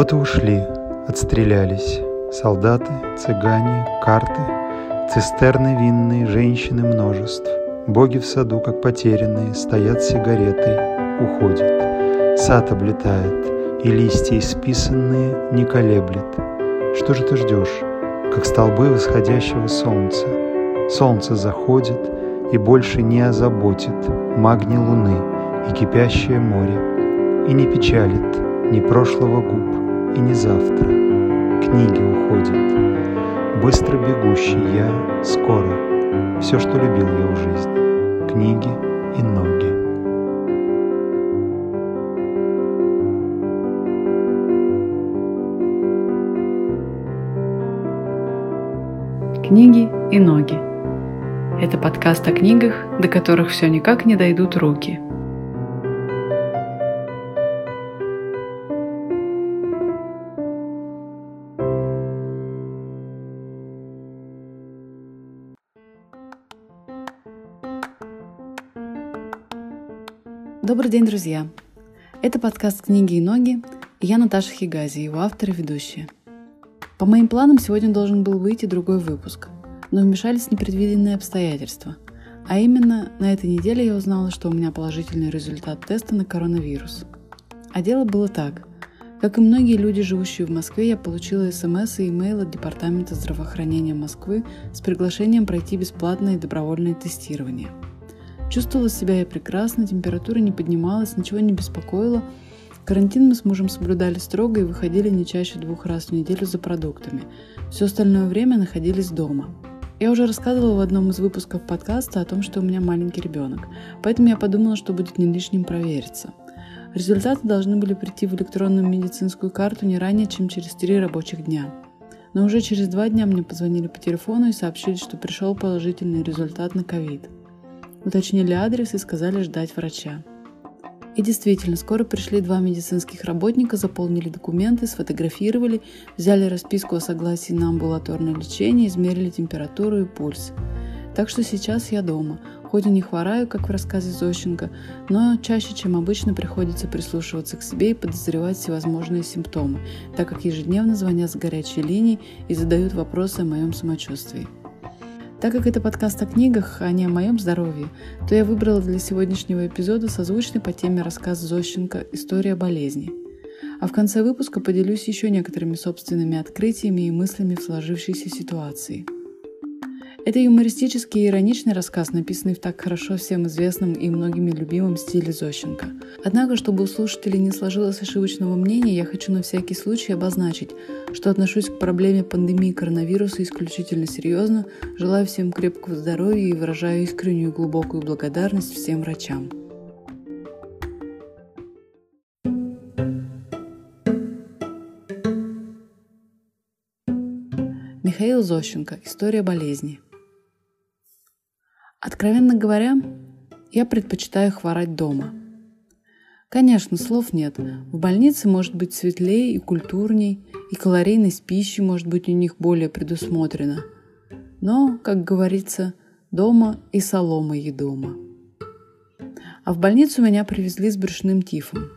Вот и ушли, отстрелялись. Солдаты, цыгане, карты, цистерны винные, женщины множеств. Боги в саду, как потерянные, стоят сигаретой, уходят. Сад облетает, и листья исписанные не колеблет. Что же ты ждешь, как столбы восходящего солнца? Солнце заходит и больше не озаботит магни луны и кипящее море, и не печалит ни прошлого губ и ни завтра. Книги уходят, быстро бегущий я скоро, все, что любил я в жизни, книги и ноги. Книги и ноги. Это подкаст о книгах, до которых все никак не дойдут руки – Добрый день, друзья! Это подкаст «Книги и ноги», и я Наташа Хигази, его автор и ведущая. По моим планам сегодня должен был выйти другой выпуск, но вмешались непредвиденные обстоятельства. А именно, на этой неделе я узнала, что у меня положительный результат теста на коронавирус. А дело было так. Как и многие люди, живущие в Москве, я получила смс и имейл от Департамента здравоохранения Москвы с приглашением пройти бесплатное и добровольное тестирование – Чувствовала себя я прекрасно, температура не поднималась, ничего не беспокоило. Карантин мы с мужем соблюдали строго и выходили не чаще двух раз в неделю за продуктами. Все остальное время находились дома. Я уже рассказывала в одном из выпусков подкаста о том, что у меня маленький ребенок, поэтому я подумала, что будет не лишним провериться. Результаты должны были прийти в электронную медицинскую карту не ранее, чем через три рабочих дня. Но уже через два дня мне позвонили по телефону и сообщили, что пришел положительный результат на ковид – уточнили адрес и сказали ждать врача. И действительно, скоро пришли два медицинских работника, заполнили документы, сфотографировали, взяли расписку о согласии на амбулаторное лечение, измерили температуру и пульс. Так что сейчас я дома. Хоть и не хвораю, как в рассказе Зощенко, но чаще, чем обычно, приходится прислушиваться к себе и подозревать всевозможные симптомы, так как ежедневно звонят с горячей линии и задают вопросы о моем самочувствии. Так как это подкаст о книгах, а не о моем здоровье, то я выбрала для сегодняшнего эпизода созвучный по теме рассказ Зощенко «История болезни». А в конце выпуска поделюсь еще некоторыми собственными открытиями и мыслями в сложившейся ситуации – это юмористический и ироничный рассказ, написанный в так хорошо всем известном и многими любимом стиле Зощенко. Однако, чтобы у слушателей не сложилось ошибочного мнения, я хочу на всякий случай обозначить, что отношусь к проблеме пандемии коронавируса исключительно серьезно, желаю всем крепкого здоровья и выражаю искреннюю глубокую благодарность всем врачам. Михаил Зощенко. История болезни. Откровенно говоря, я предпочитаю хворать дома. Конечно, слов нет. В больнице может быть светлее и культурней, и калорийность пищи может быть у них более предусмотрена. Но, как говорится, дома и солома едома. А в больницу меня привезли с брюшным тифом.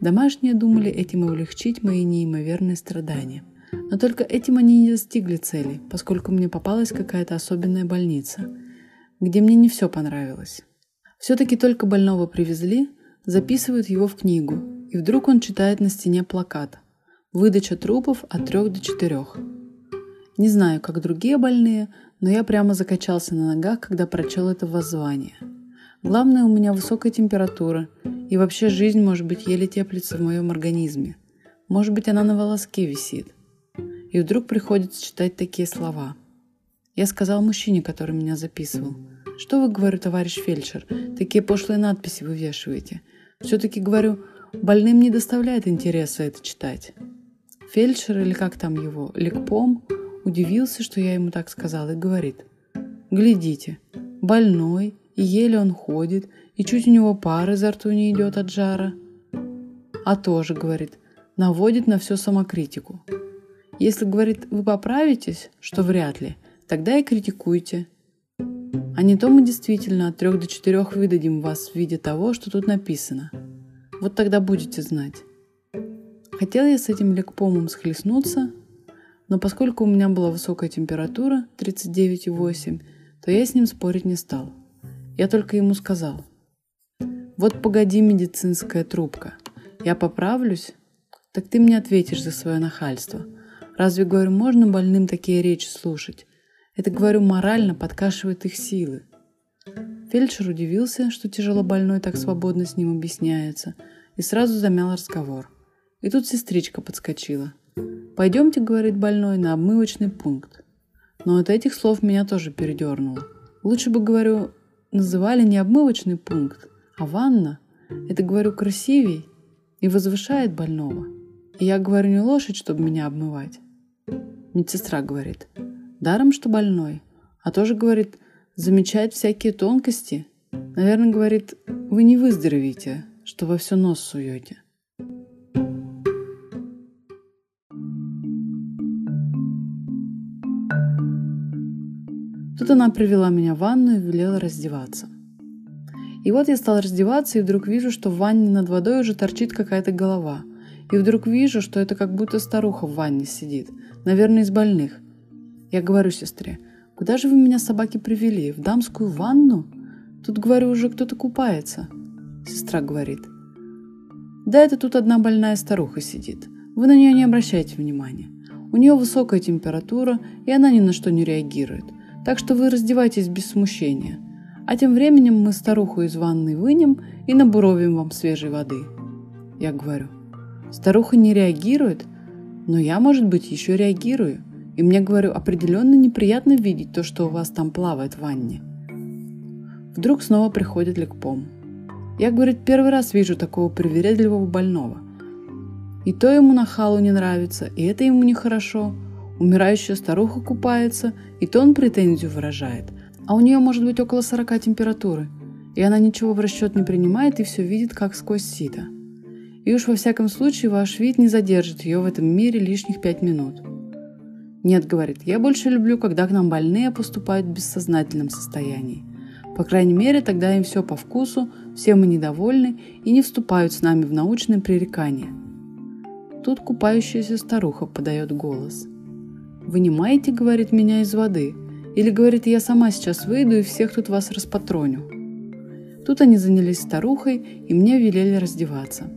Домашние думали этим облегчить мои неимоверные страдания. Но только этим они не достигли цели, поскольку мне попалась какая-то особенная больница – где мне не все понравилось. Все-таки только больного привезли, записывают его в книгу, и вдруг он читает на стене плакат «Выдача трупов от трех до четырех». Не знаю, как другие больные, но я прямо закачался на ногах, когда прочел это воззвание. Главное, у меня высокая температура, и вообще жизнь, может быть, еле теплится в моем организме. Может быть, она на волоске висит. И вдруг приходится читать такие слова – я сказал мужчине, который меня записывал. Что вы, говорю, товарищ фельдшер, такие пошлые надписи вывешиваете? Все-таки, говорю, больным не доставляет интереса это читать. Фельдшер, или как там его, Лекпом, удивился, что я ему так сказал, и говорит. Глядите, больной, и еле он ходит, и чуть у него пар изо рту не идет от жара. А тоже, говорит, наводит на все самокритику. Если, говорит, вы поправитесь, что вряд ли – Тогда и критикуйте. А не то мы действительно от трех до четырех выдадим вас в виде того, что тут написано. Вот тогда будете знать. Хотела я с этим лекпомом схлестнуться, но поскольку у меня была высокая температура, 39,8, то я с ним спорить не стал. Я только ему сказал, вот погоди, медицинская трубка, я поправлюсь, так ты мне ответишь за свое нахальство. Разве, говорю, можно больным такие речи слушать? Это, говорю, морально подкашивает их силы. Фельдшер удивился, что тяжело больной так свободно с ним объясняется, и сразу замял разговор. И тут сестричка подскочила. «Пойдемте, — говорит больной, — на обмывочный пункт». Но от этих слов меня тоже передернуло. Лучше бы, говорю, называли не обмывочный пункт, а ванна. Это, говорю, красивей и возвышает больного. И я говорю, не лошадь, чтобы меня обмывать. Медсестра говорит, даром, что больной, а тоже, говорит, замечает всякие тонкости. Наверное, говорит, вы не выздоровите, что во все нос суете. Тут она привела меня в ванну и велела раздеваться. И вот я стал раздеваться, и вдруг вижу, что в ванне над водой уже торчит какая-то голова. И вдруг вижу, что это как будто старуха в ванне сидит. Наверное, из больных. Я говорю сестре, куда же вы меня собаки привели? В дамскую ванну? Тут, говорю, уже кто-то купается. Сестра говорит, да это тут одна больная старуха сидит. Вы на нее не обращайте внимания. У нее высокая температура, и она ни на что не реагирует. Так что вы раздевайтесь без смущения. А тем временем мы старуху из ванной вынем и набуровим вам свежей воды. Я говорю, старуха не реагирует, но я, может быть, еще реагирую. И мне, говорю, определенно неприятно видеть то, что у вас там плавает в ванне. Вдруг снова приходит лекпом. Я, говорит, первый раз вижу такого привередливого больного. И то ему нахалу не нравится, и это ему нехорошо. Умирающая старуха купается, и то он претензию выражает – а у нее может быть около 40 температуры, и она ничего в расчет не принимает и все видит, как сквозь сито. И уж во всяком случае ваш вид не задержит ее в этом мире лишних пять минут. Нет, говорит, я больше люблю, когда к нам больные поступают в бессознательном состоянии. По крайней мере, тогда им все по вкусу, все мы недовольны и не вступают с нами в научное пререкание. Тут купающаяся старуха подает голос. «Вынимаете, — говорит, — меня из воды, или говорит, я сама сейчас выйду и всех тут вас распатроню. Тут они занялись старухой, и мне велели раздеваться.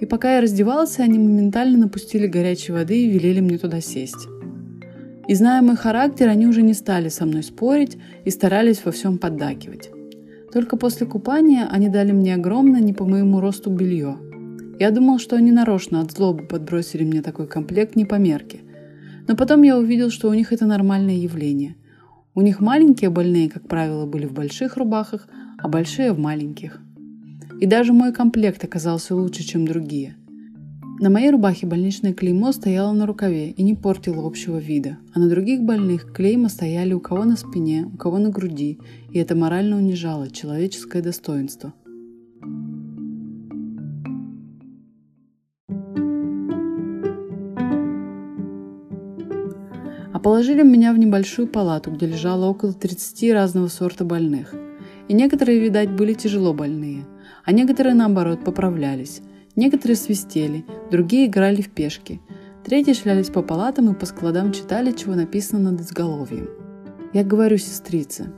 И пока я раздевался, они моментально напустили горячей воды и велели мне туда сесть. И зная мой характер, они уже не стали со мной спорить и старались во всем поддакивать. Только после купания они дали мне огромное, не по моему росту белье. Я думал, что они нарочно от злобы подбросили мне такой комплект не по мерке. Но потом я увидел, что у них это нормальное явление. У них маленькие больные, как правило, были в больших рубахах, а большие в маленьких. И даже мой комплект оказался лучше, чем другие. На моей рубахе больничное клеймо стояло на рукаве и не портило общего вида, а на других больных клейма стояли у кого на спине, у кого на груди, и это морально унижало человеческое достоинство – Положили меня в небольшую палату, где лежало около 30 разного сорта больных. И некоторые, видать, были тяжело больные, а некоторые, наоборот, поправлялись. Некоторые свистели, другие играли в пешки. Третьи шлялись по палатам и по складам читали, чего написано над изголовьем. Я говорю сестрице,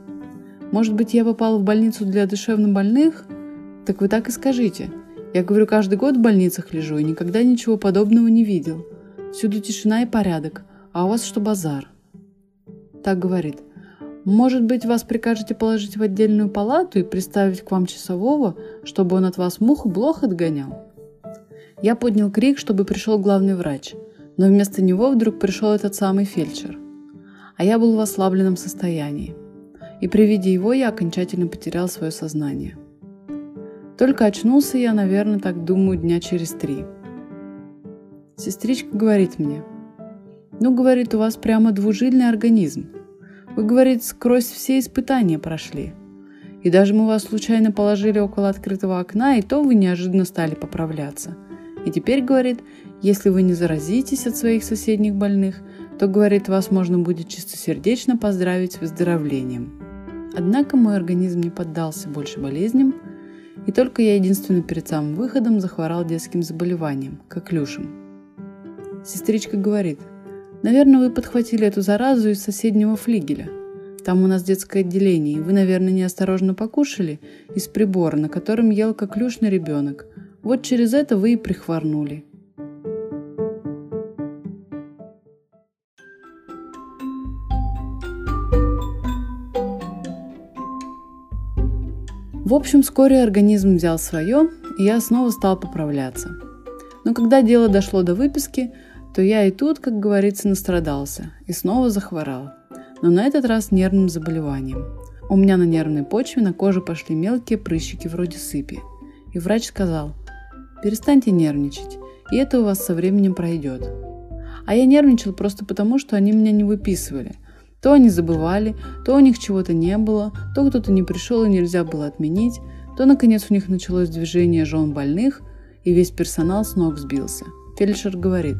может быть, я попала в больницу для душевнобольных? Так вы так и скажите. Я говорю, каждый год в больницах лежу и никогда ничего подобного не видел. Всюду тишина и порядок, а у вас что базар? Так говорит. Может быть, вас прикажете положить в отдельную палату и приставить к вам часового, чтобы он от вас мух и блох отгонял? Я поднял крик, чтобы пришел главный врач, но вместо него вдруг пришел этот самый фельдшер. А я был в ослабленном состоянии. И при виде его я окончательно потерял свое сознание. Только очнулся я, наверное, так думаю, дня через три. Сестричка говорит мне – ну, говорит, у вас прямо двужильный организм. Вы, говорит, сквозь все испытания прошли. И даже мы вас случайно положили около открытого окна, и то вы неожиданно стали поправляться. И теперь, говорит, если вы не заразитесь от своих соседних больных, то, говорит, вас можно будет чистосердечно поздравить с выздоровлением. Однако мой организм не поддался больше болезням, И только я единственно перед самым выходом захворал детским заболеванием, коклюшем. Сестричка говорит, наверное, вы подхватили эту заразу из соседнего флигеля. Там у нас детское отделение, и вы, наверное, неосторожно покушали из прибора, на котором ел коклюшный ребенок. Вот через это вы и прихворнули. В общем, вскоре организм взял свое, и я снова стал поправляться. Но когда дело дошло до выписки, то я и тут, как говорится, настрадался и снова захворал. Но на этот раз нервным заболеванием. У меня на нервной почве на коже пошли мелкие прыщики вроде сыпи. И врач сказал, перестаньте нервничать, и это у вас со временем пройдет. А я нервничал просто потому, что они меня не выписывали – то они забывали, то у них чего-то не было, то кто-то не пришел и нельзя было отменить, то, наконец, у них началось движение жен больных, и весь персонал с ног сбился. Фельдшер говорит,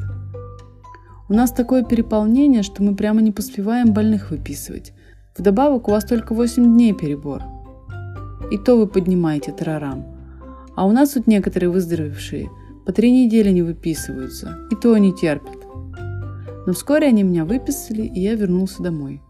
у нас такое переполнение, что мы прямо не поспеваем больных выписывать. Вдобавок у вас только 8 дней перебор. И то вы поднимаете тарарам. А у нас тут некоторые выздоровевшие по три недели не выписываются, и то они терпят. Но вскоре они меня выписали, и я вернулся домой.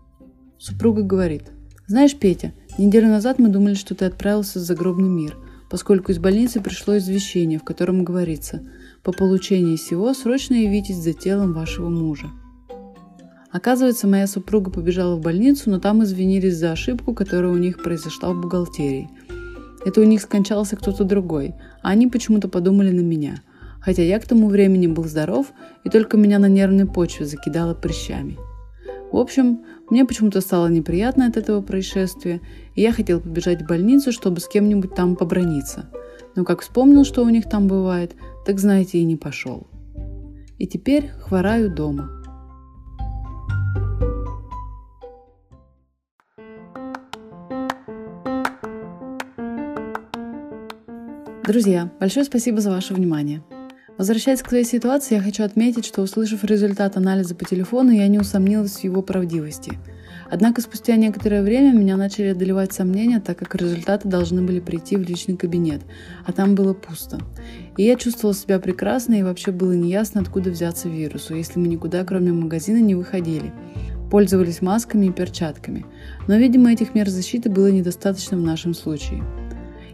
Супруга говорит, «Знаешь, Петя, неделю назад мы думали, что ты отправился в загробный мир, поскольку из больницы пришло извещение, в котором говорится, по получении всего срочно явитесь за телом вашего мужа». Оказывается, моя супруга побежала в больницу, но там извинились за ошибку, которая у них произошла в бухгалтерии. Это у них скончался кто-то другой, а они почему-то подумали на меня – хотя я к тому времени был здоров и только меня на нервной почве закидало прыщами. В общем, мне почему-то стало неприятно от этого происшествия, и я хотел побежать в больницу, чтобы с кем-нибудь там поброниться. Но как вспомнил, что у них там бывает, так знаете, и не пошел. И теперь хвораю дома. Друзья, большое спасибо за ваше внимание. Возвращаясь к своей ситуации, я хочу отметить, что услышав результат анализа по телефону, я не усомнилась в его правдивости. Однако спустя некоторое время меня начали одолевать сомнения, так как результаты должны были прийти в личный кабинет, а там было пусто. И я чувствовала себя прекрасно, и вообще было неясно, откуда взяться вирусу, если мы никуда, кроме магазина, не выходили. Пользовались масками и перчатками. Но, видимо, этих мер защиты было недостаточно в нашем случае.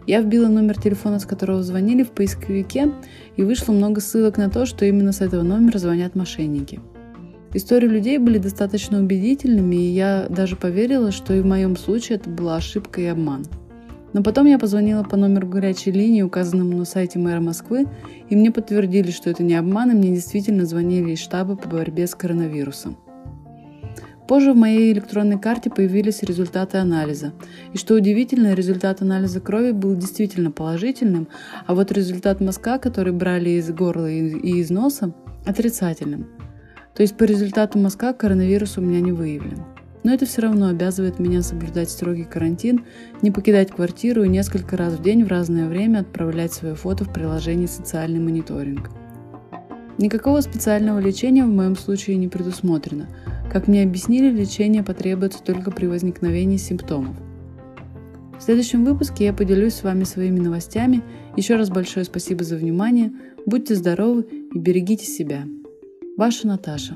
Я вбила номер телефона, с которого звонили в поисковике, и вышло много ссылок на то, что именно с этого номера звонят мошенники. Истории людей были достаточно убедительными, и я даже поверила, что и в моем случае это была ошибка и обман. Но потом я позвонила по номеру горячей линии, указанному на сайте мэра Москвы, и мне подтвердили, что это не обман, и мне действительно звонили из штаба по борьбе с коронавирусом. Позже в моей электронной карте появились результаты анализа. И что удивительно, результат анализа крови был действительно положительным, а вот результат мазка, который брали из горла и из носа, отрицательным. То есть по результату мазка коронавирус у меня не выявлен. Но это все равно обязывает меня соблюдать строгий карантин, не покидать квартиру и несколько раз в день в разное время отправлять свое фото в приложении «Социальный мониторинг». Никакого специального лечения в моем случае не предусмотрено – как мне объяснили, лечение потребуется только при возникновении симптомов. В следующем выпуске я поделюсь с вами своими новостями. Еще раз большое спасибо за внимание. Будьте здоровы и берегите себя. Ваша Наташа.